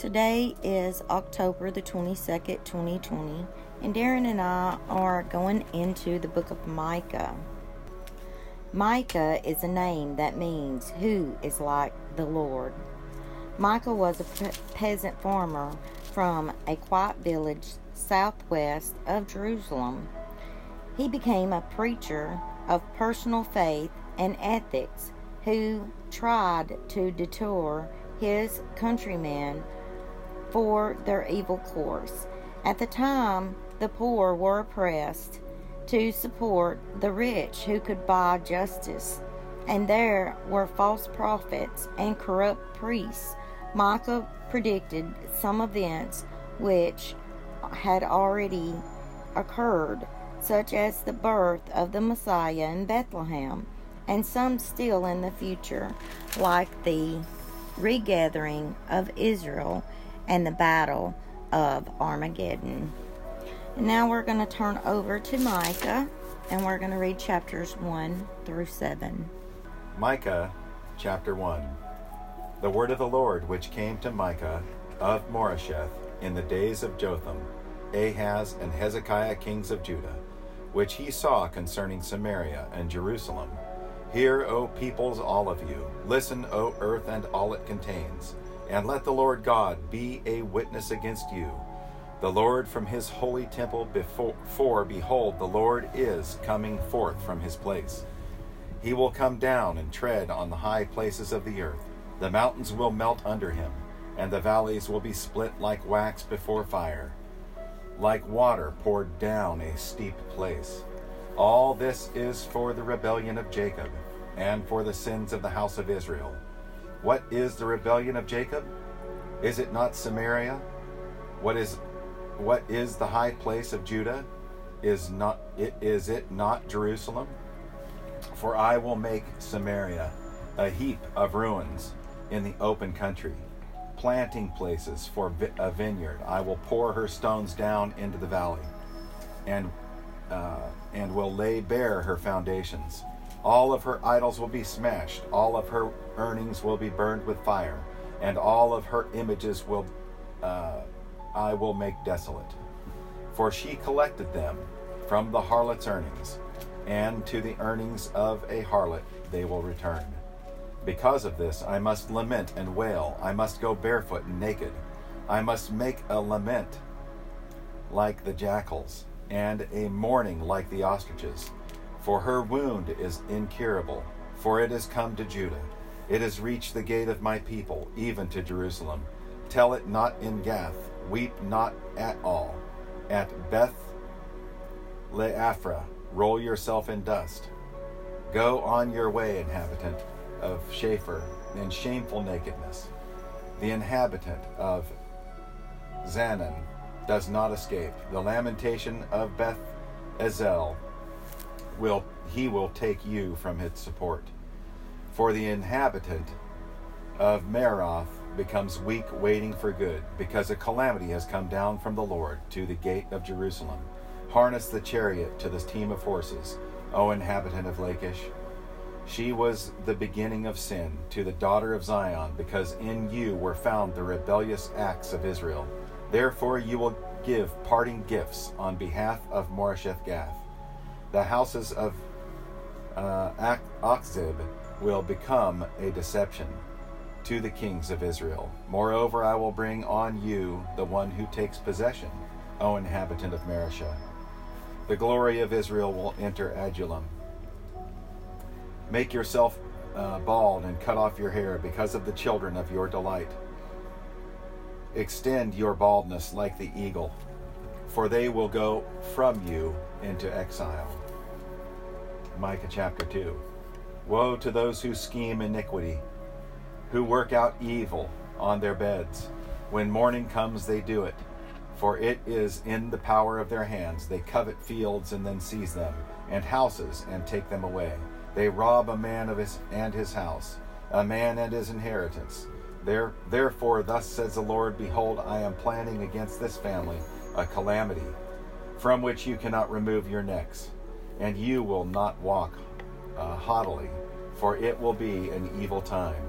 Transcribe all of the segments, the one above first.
Today is October the 22nd, 2020, and Darren and I are going into the book of Micah. Micah is a name that means who is like the Lord. Micah was a pe- peasant farmer from a quiet village southwest of Jerusalem. He became a preacher of personal faith and ethics who tried to detour his countrymen for their evil course. At the time, the poor were oppressed to support the rich who could buy justice, and there were false prophets and corrupt priests. Micah predicted some events which had already occurred, such as the birth of the Messiah in Bethlehem, and some still in the future, like the regathering of Israel and the battle of Armageddon. And now we're going to turn over to Micah and we're going to read chapters 1 through 7. Micah chapter 1 The word of the Lord which came to Micah of Moresheth in the days of Jotham, Ahaz, and Hezekiah kings of Judah, which he saw concerning Samaria and Jerusalem. Hear, O peoples, all of you. Listen, O earth, and all it contains and let the Lord God be a witness against you. The Lord from his holy temple before, for behold, the Lord is coming forth from his place. He will come down and tread on the high places of the earth. The mountains will melt under him, and the valleys will be split like wax before fire, like water poured down a steep place. All this is for the rebellion of Jacob, and for the sins of the house of Israel. What is the rebellion of Jacob? Is it not Samaria? What is what is the high place of Judah? Is not it is it not Jerusalem? For I will make Samaria a heap of ruins in the open country, planting places for a vineyard. I will pour her stones down into the valley, and uh, and will lay bare her foundations. All of her idols will be smashed, all of her earnings will be burned with fire, and all of her images will uh, I will make desolate. For she collected them from the harlot's earnings, and to the earnings of a harlot they will return. Because of this, I must lament and wail. I must go barefoot and naked. I must make a lament like the jackals, and a mourning like the ostriches. For her wound is incurable, for it has come to Judah. It has reached the gate of my people, even to Jerusalem. Tell it not in Gath, weep not at all. At Beth Leaphrah, roll yourself in dust. Go on your way, inhabitant of Shaphir, in shameful nakedness. The inhabitant of Zanan does not escape. The lamentation of Beth Ezel will he will take you from its support. For the inhabitant of Maroth becomes weak waiting for good, because a calamity has come down from the Lord to the gate of Jerusalem. Harness the chariot to this team of horses, O inhabitant of Lachish. She was the beginning of sin to the daughter of Zion, because in you were found the rebellious acts of Israel. Therefore you will give parting gifts on behalf of Moresheth Gath the houses of uh, Achzib will become a deception to the kings of Israel. Moreover, I will bring on you the one who takes possession, O inhabitant of Mareshah. The glory of Israel will enter Adullam. Make yourself uh, bald and cut off your hair because of the children of your delight. Extend your baldness like the eagle, for they will go from you into exile. Micah chapter 2. Woe to those who scheme iniquity, who work out evil on their beds. When morning comes, they do it, for it is in the power of their hands. They covet fields and then seize them, and houses and take them away. They rob a man of his and his house, a man and his inheritance. There, therefore, thus says the Lord Behold, I am planning against this family a calamity, from which you cannot remove your necks and you will not walk uh, haughtily, for it will be an evil time.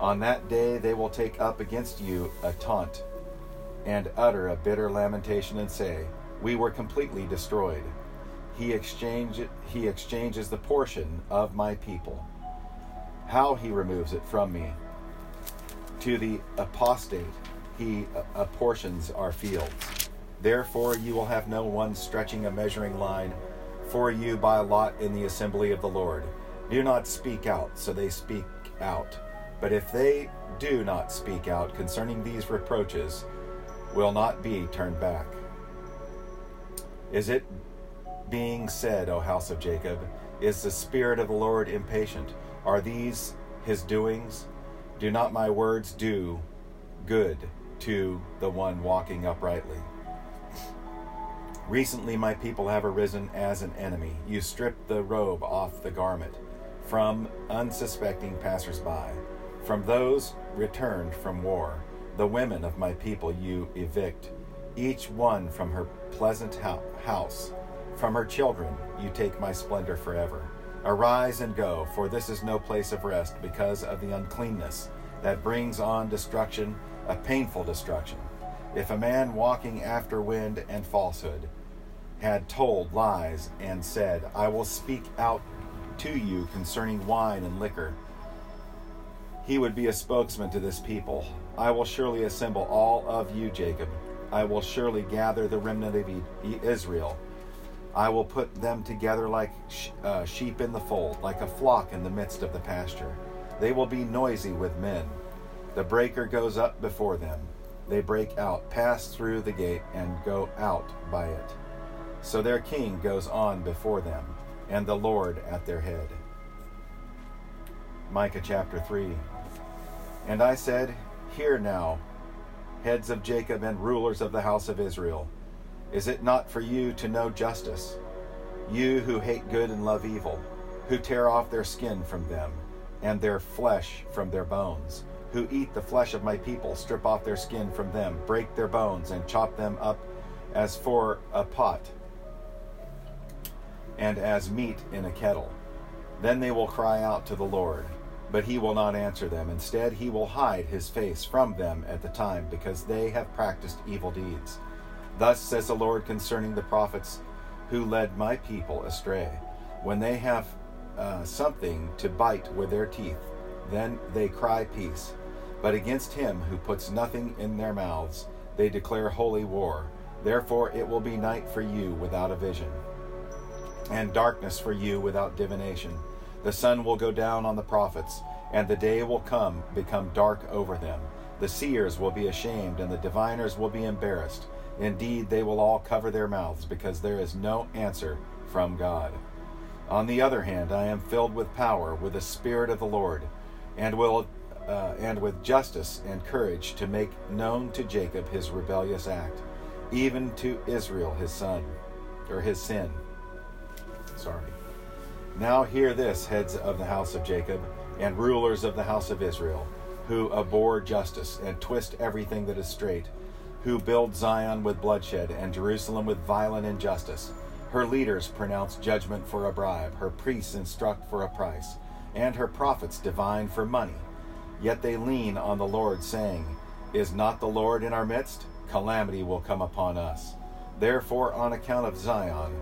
On that day they will take up against you a taunt and utter a bitter lamentation and say, We were completely destroyed. He, exchange, he exchanges the portion of my people. How he removes it from me. To the apostate he apportions our fields. Therefore you will have no one stretching a measuring line for you by lot in the assembly of the Lord. Do not speak out, so they speak out. But if they do not speak out concerning these reproaches, will not be turned back. Is it being said, O house of Jacob, is the Spirit of the Lord impatient? Are these his doings? Do not my words do good to the one walking uprightly? Recently, my people have arisen as an enemy. You stripped the robe off the garment from unsuspecting passersby, from those returned from war. The women of my people you evict, each one from her pleasant house. From her children you take my splendor forever. Arise and go, for this is no place of rest, because of the uncleanness that brings on destruction, a painful destruction. If a man walking after wind and falsehood had told lies and said, I will speak out to you concerning wine and liquor, he would be a spokesman to this people. I will surely assemble all of you, Jacob. I will surely gather the remnant of Israel. I will put them together like uh, sheep in the fold, like a flock in the midst of the pasture. They will be noisy with men. The breaker goes up before them. They break out, pass through the gate, and go out by it. So their king goes on before them, and the Lord at their head. Micah chapter 3. And I said, Hear now, heads of Jacob and rulers of the house of Israel. Is it not for you to know justice? You who hate good and love evil, who tear off their skin from them, and their flesh from their bones, who eat the flesh of my people, strip off their skin from them, break their bones, and chop them up as for a pot, and as meat in a kettle. Then they will cry out to the Lord but he will not answer them. Instead, he will hide his face from them at the time, because they have practiced evil deeds. Thus says the Lord concerning the prophets who led my people astray. When they have uh, something to bite with their teeth, then they cry peace. But against him who puts nothing in their mouths, they declare holy war. Therefore it will be night for you without a vision, and darkness for you without divination. The sun will go down on the prophets, and the day will come become dark over them. The seers will be ashamed, and the diviners will be embarrassed. Indeed, they will all cover their mouths, because there is no answer from God. On the other hand, I am filled with power, with the Spirit of the Lord, and will uh, and with justice and courage to make known to Jacob his rebellious act, even to Israel his son, or his sin. Sorry. Now hear this, heads of the house of Jacob, and rulers of the house of Israel, who abhor justice and twist everything that is straight, who build Zion with bloodshed and Jerusalem with violent injustice. Her leaders pronounce judgment for a bribe, her priests instruct for a price, and her prophets divine for money. Yet they lean on the Lord, saying, Is not the Lord in our midst? Calamity will come upon us. Therefore, on account of Zion,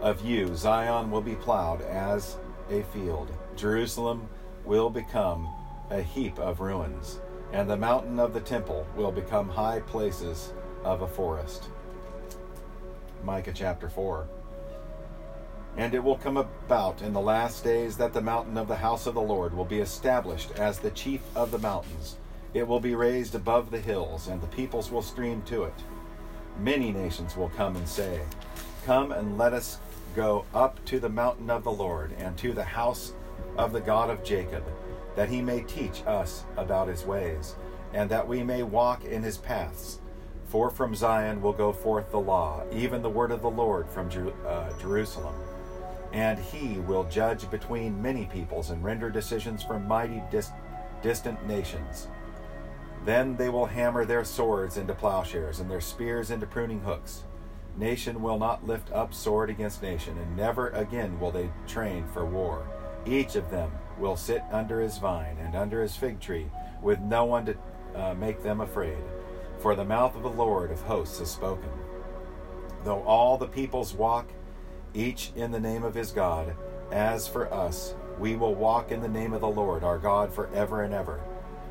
of you, Zion will be plowed as a field. Jerusalem will become a heap of ruins, and the mountain of the temple will become high places of a forest. Micah chapter 4. And it will come about in the last days that the mountain of the house of the Lord will be established as the chief of the mountains. It will be raised above the hills, and the peoples will stream to it. Many nations will come and say, Come and let us go up to the mountain of the Lord and to the house of the God of Jacob, that he may teach us about his ways, and that we may walk in his paths. For from Zion will go forth the law, even the word of the Lord from Jer- uh, Jerusalem. And he will judge between many peoples and render decisions for mighty dis- distant nations. Then they will hammer their swords into plowshares and their spears into pruning hooks. Nation will not lift up sword against nation, and never again will they train for war. Each of them will sit under his vine and under his fig tree, with no one to uh, make them afraid. For the mouth of the Lord of hosts has spoken. Though all the peoples walk, each in the name of his God, as for us, we will walk in the name of the Lord our God forever and ever.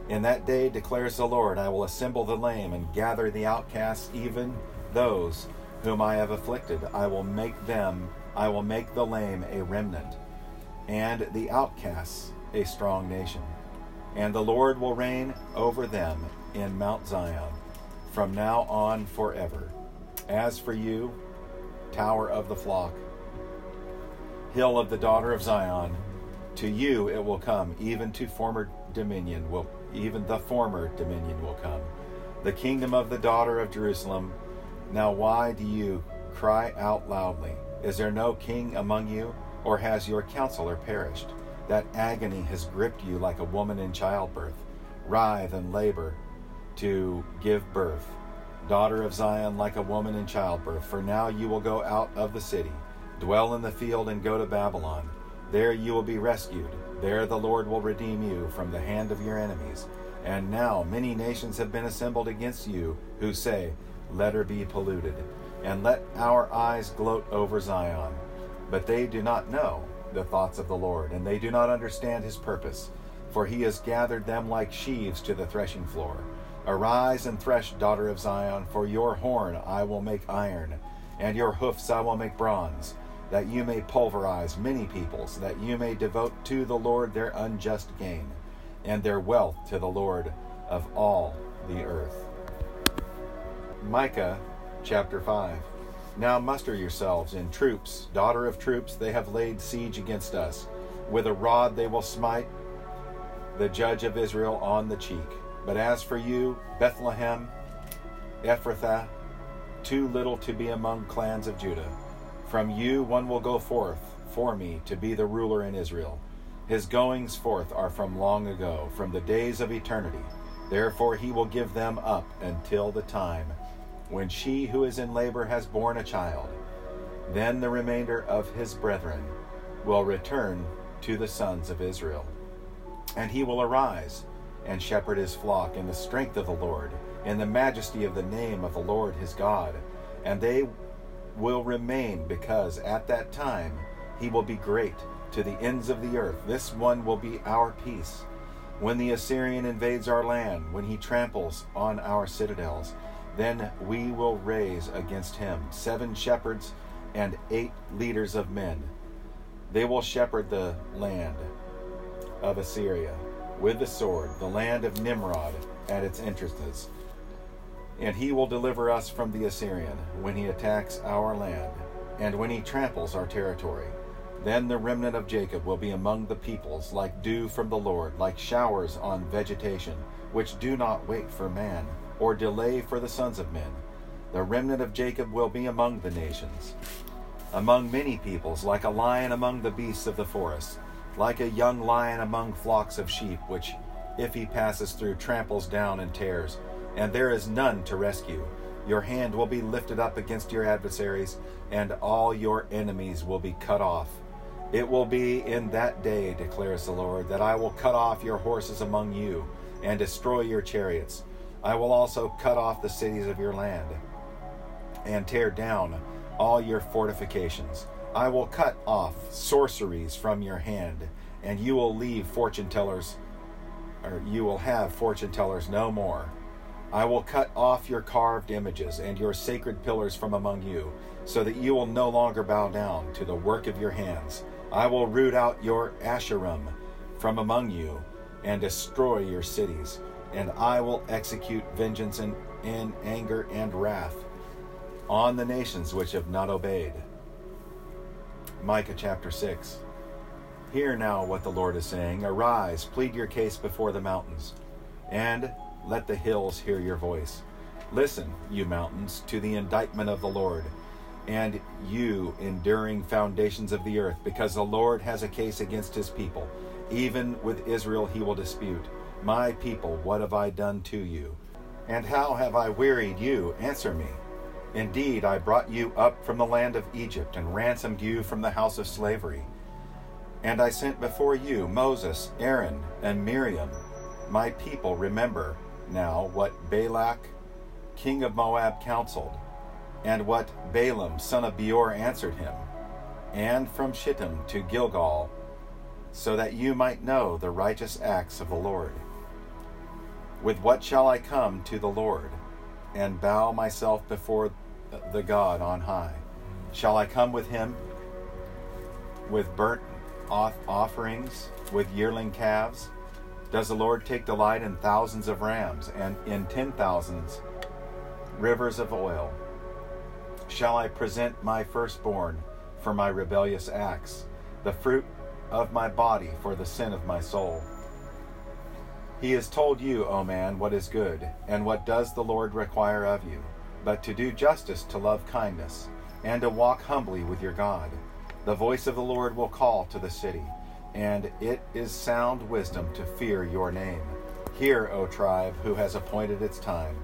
In that day, declares the Lord, I will assemble the lame and gather the outcasts, even those whom I have afflicted. I will make them, I will make the lame a remnant, and the outcasts a strong nation. And the Lord will reign over them in Mount Zion from now on forever. As for you, tower of the flock, hill of the daughter of Zion, to you it will come, even to former dominion will even the former dominion will come. The kingdom of the daughter of Jerusalem. Now why do you cry out loudly? Is there no king among you, or has your counselor perished? That agony has gripped you like a woman in childbirth. Writhe and labor to give birth. Daughter of Zion, like a woman in childbirth, for now you will go out of the city, dwell in the field, and go to Babylon. There you will be rescued. There the Lord will redeem you from the hand of your enemies. And now many nations have been assembled against you, who say, Let her be polluted, and let our eyes gloat over Zion. But they do not know the thoughts of the Lord, and they do not understand his purpose. For he has gathered them like sheaves to the threshing floor. Arise and thresh, daughter of Zion, for your horn I will make iron, and your hoofs I will make bronze that you may pulverize many peoples, that you may devote to the Lord their unjust gain, and their wealth to the Lord of all the earth. Micah chapter 5. Now muster yourselves in troops, daughter of troops, they have laid siege against us. With a rod they will smite the judge of Israel on the cheek. But as for you, Bethlehem, Ephrathah, too little to be among clans of Judah, from you one will go forth for me to be the ruler in Israel. His goings forth are from long ago, from the days of eternity. Therefore he will give them up until the time when she who is in labor has borne a child. Then the remainder of his brethren will return to the sons of Israel. And he will arise and shepherd his flock in the strength of the Lord, in the majesty of the name of the Lord his God. And they will remain because at that time he will be great to the ends of the earth. This one will be our peace. When the Assyrian invades our land, when he tramples on our citadels, then we will raise against him seven shepherds and eight leaders of men. They will shepherd the land of Assyria with the sword, the land of Nimrod at its entrances and he will deliver us from the Assyrian when he attacks our land, and when he tramples our territory. Then the remnant of Jacob will be among the peoples, like dew from the Lord, like showers on vegetation, which do not wait for man, or delay for the sons of men. The remnant of Jacob will be among the nations, among many peoples, like a lion among the beasts of the forest, like a young lion among flocks of sheep, which, if he passes through, tramples down and tears and there is none to rescue. Your hand will be lifted up against your adversaries, and all your enemies will be cut off. It will be in that day, declares the Lord, that I will cut off your horses among you and destroy your chariots. I will also cut off the cities of your land and tear down all your fortifications. I will cut off sorceries from your hand, and you will leave fortune tellers, or you will have fortune tellers no more. I will cut off your carved images and your sacred pillars from among you, so that you will no longer bow down to the work of your hands. I will root out your Asherim from among you and destroy your cities, and I will execute vengeance in, in anger and wrath on the nations which have not obeyed. Micah chapter 6. Hear now what the Lord is saying Arise, plead your case before the mountains, and let the hills hear your voice. Listen, you mountains, to the indictment of the Lord, and you enduring foundations of the earth, because the Lord has a case against his people. Even with Israel he will dispute. My people, what have I done to you? And how have I wearied you? Answer me. Indeed, I brought you up from the land of Egypt and ransomed you from the house of slavery. And I sent before you Moses, Aaron, and Miriam. My people remember now what Balak, king of Moab, counseled, and what Balaam, son of Beor, answered him, and from Shittim to Gilgal, so that you might know the righteous acts of the Lord. With what shall I come to the Lord, and bow myself before the God on high? Shall I come with him with burnt offerings, with yearling calves? Does the Lord take delight in thousands of rams and in ten thousands rivers of oil? Shall I present my firstborn for my rebellious acts, the fruit of my body for the sin of my soul? He has told you, O man, what is good, and what does the Lord require of you, but to do justice, to love kindness, and to walk humbly with your God. The voice of the Lord will call to the city, and it is sound wisdom to fear your name. Hear, O tribe, who has appointed its time.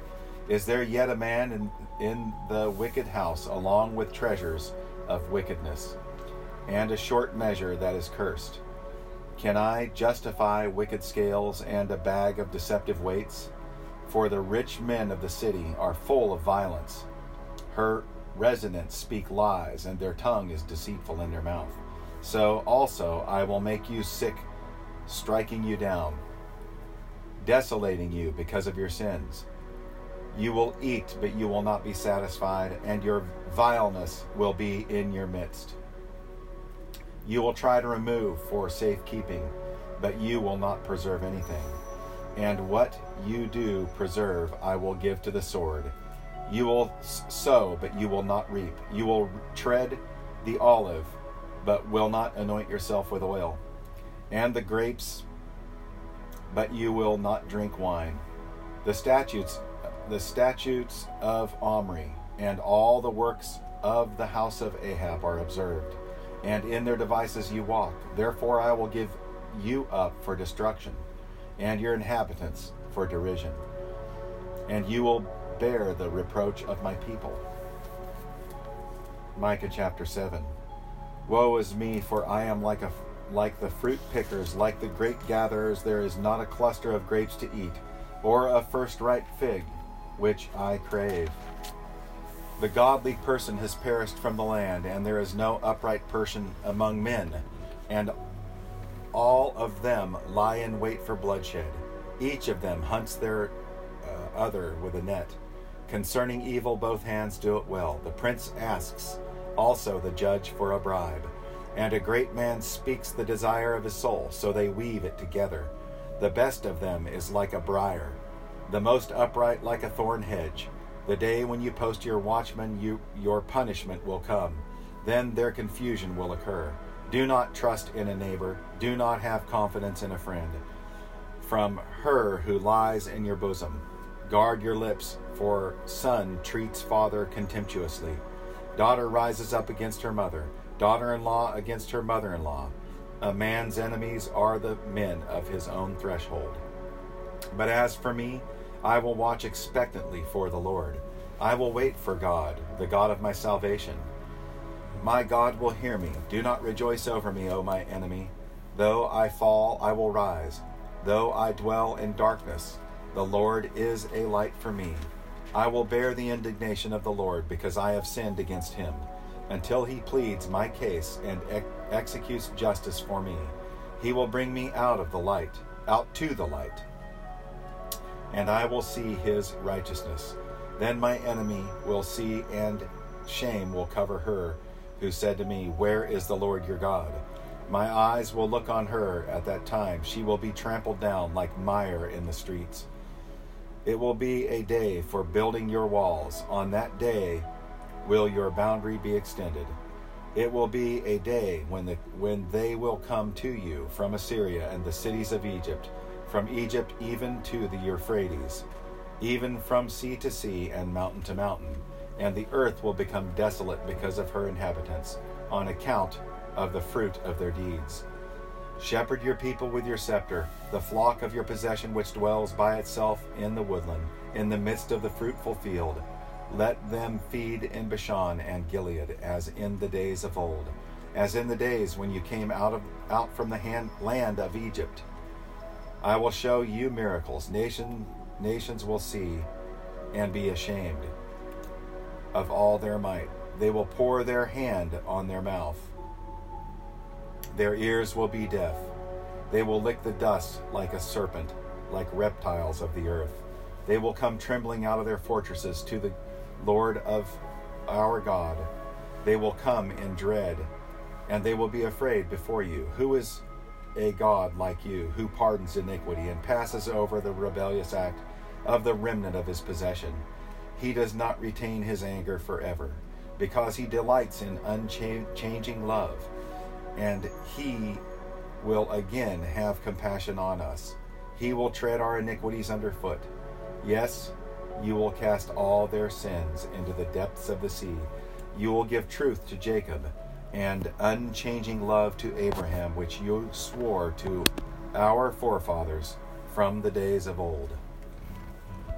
Is there yet a man in, in the wicked house, along with treasures of wickedness, and a short measure that is cursed? Can I justify wicked scales and a bag of deceptive weights? For the rich men of the city are full of violence. Her residents speak lies, and their tongue is deceitful in their mouth. So also I will make you sick, striking you down, desolating you because of your sins. You will eat, but you will not be satisfied, and your vileness will be in your midst. You will try to remove for safekeeping, but you will not preserve anything. And what you do preserve, I will give to the sword. You will sow, but you will not reap. You will tread the olive, but will not anoint yourself with oil. And the grapes, but you will not drink wine. The statutes, the statutes of Omri, and all the works of the house of Ahab are observed and in their devices you walk. Therefore I will give you up for destruction, and your inhabitants for derision. And you will bear the reproach of my people. Micah chapter 7. Woe is me, for I am like a like the fruit pickers, like the grape gatherers, there is not a cluster of grapes to eat, or a first ripe fig, which I crave. The godly person has perished from the land, and there is no upright person among men, and all of them lie in wait for bloodshed. Each of them hunts their uh, other with a net. Concerning evil, both hands do it well. The prince asks also the judge for a bribe, and a great man speaks the desire of his soul, so they weave it together. The best of them is like a briar, the most upright like a thorn hedge. The day when you post your watchman, you, your punishment will come. Then their confusion will occur. Do not trust in a neighbor. Do not have confidence in a friend. From her who lies in your bosom, guard your lips, for son treats father contemptuously. Daughter rises up against her mother, daughter in law against her mother in law. A man's enemies are the men of his own threshold. But as for me, I will watch expectantly for the Lord. I will wait for God, the God of my salvation. My God will hear me. Do not rejoice over me, O my enemy. Though I fall, I will rise. Though I dwell in darkness, the Lord is a light for me. I will bear the indignation of the Lord because I have sinned against him, until he pleads my case and ex- executes justice for me. He will bring me out of the light, out to the light and I will see his righteousness. Then my enemy will see, and shame will cover her who said to me, Where is the Lord your God? My eyes will look on her at that time. She will be trampled down like mire in the streets. It will be a day for building your walls. On that day will your boundary be extended. It will be a day when, the, when they will come to you from Assyria and the cities of Egypt from Egypt even to the Euphrates, even from sea to sea and mountain to mountain, and the earth will become desolate because of her inhabitants, on account of the fruit of their deeds. Shepherd your people with your scepter, the flock of your possession which dwells by itself in the woodland, in the midst of the fruitful field. Let them feed in Bashan and Gilead as in the days of old, as in the days when you came out of out from the hand, land of Egypt. I will show you miracles. Nation nations will see and be ashamed of all their might. They will pour their hand on their mouth. Their ears will be deaf. They will lick the dust like a serpent, like reptiles of the earth. They will come trembling out of their fortresses to the Lord of our God. They will come in dread, and they will be afraid before you. Who is a God like you, who pardons iniquity and passes over the rebellious act of the remnant of his possession? He does not retain his anger forever, because he delights in unchanging love, and he will again have compassion on us. He will tread our iniquities underfoot. Yes, you will cast all their sins into the depths of the sea. You will give truth to Jacob and unchanging love to Abraham, which you swore to our forefathers from the days of old.